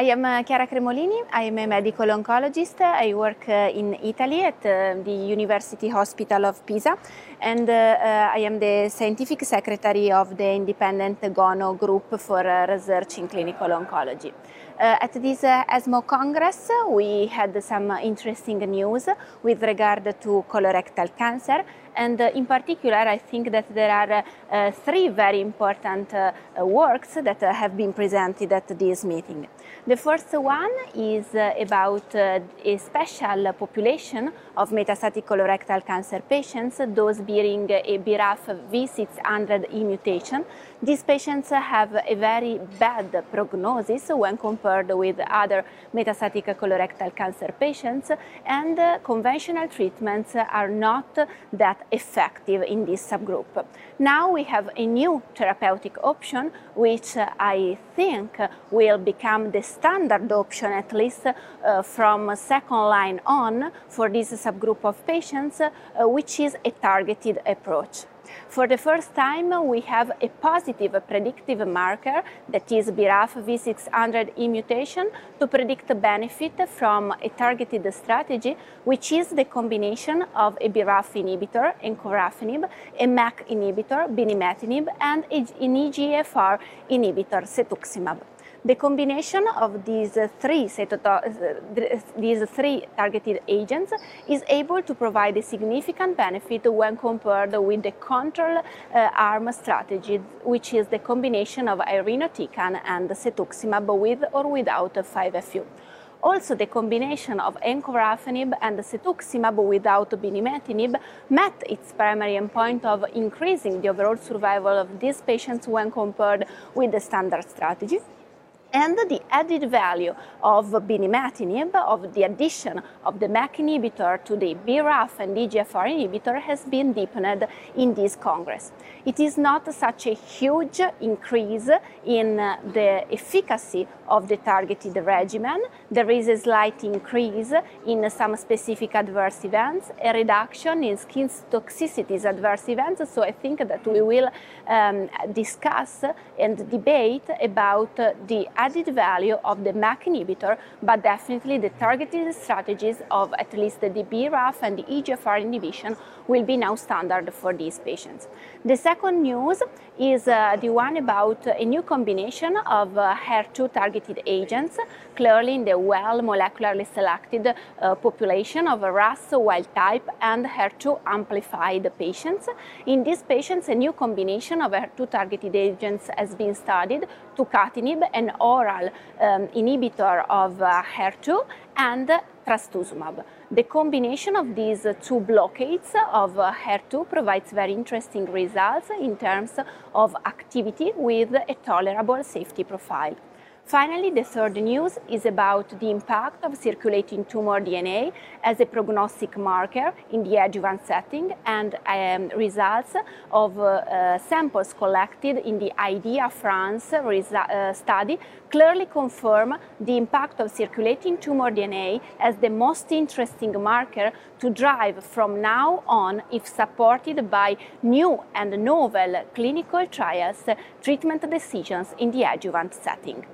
I am uh, Chiara Cremolini. I am a medical oncologist. I work uh, in Italy at uh, the University Hospital of Pisa, and uh, uh, I am the scientific secretary of the independent GONO group for uh, research in clinical oncology. at this ESMO Congress, we had some interesting news with regard to colorectal cancer, and in particular, I think that there are three very important works that have been presented at this meeting. The first one is uh, about uh, a special population of metastatic colorectal cancer patients, those bearing a BRAF V600E mutation. These patients have a very bad prognosis when compared with other metastatic colorectal cancer patients, and uh, conventional treatments are not that effective in this subgroup. Now we have a new therapeutic option, which I think will become the standard option, at least uh, from second line on, for this subgroup of patients, uh, which is a targeted approach. For the first time, we have a positive predictive marker, that is BRAF V600E mutation, to predict benefit from a targeted strategy, which is the combination of a BRAF inhibitor, encorafenib, a MEK inhibitor, binimetinib, and an EGFR inhibitor, cetuximab. The combination of these three, these three targeted agents is able to provide a significant benefit when compared with the control uh, arm strategy, which is the combination of irinotecan and cetuximab with or without 5-FU. Also, the combination of encorafenib and cetuximab without binimetinib met its primary endpoint of increasing the overall survival of these patients when compared with the standard strategy and the added value of binimetinib, of the addition of the MEK inhibitor to the BRAF and EGFR inhibitor has been deepened in this Congress. It is not such a huge increase in the efficacy of the targeted regimen. There is a slight increase in some specific adverse events, a reduction in skin toxicities adverse events. So I think that we will um, discuss and debate about the added value of the MEK inhibitor, but definitely the targeted strategies of at least the BRAF and the EGFR inhibition will be now standard for these patients. The second news is uh, the one about a new combination of uh, HER2 targeted agents, clearly in the well molecularly selected uh, population of RAS wild type and HER2 amplified patients. In these patients, a new combination of HER2 targeted agents has been studied, tucatinib, an oral um, inhibitor of uh, HER2, and trastuzumab. The combination of these two blockades of uh, HER2 provides very interesting results in terms of activity with a tolerable safety profile. Finally, the third news is about the impact of circulating tumor DNA as a prognostic marker in the adjuvant setting and um, results of uh, uh, samples collected in the IDEA France uh, study clearly confirm the impact of circulating tumor DNA as the most interesting marker to drive from now on if supported by new and novel clinical trials treatment decisions in the adjuvant setting.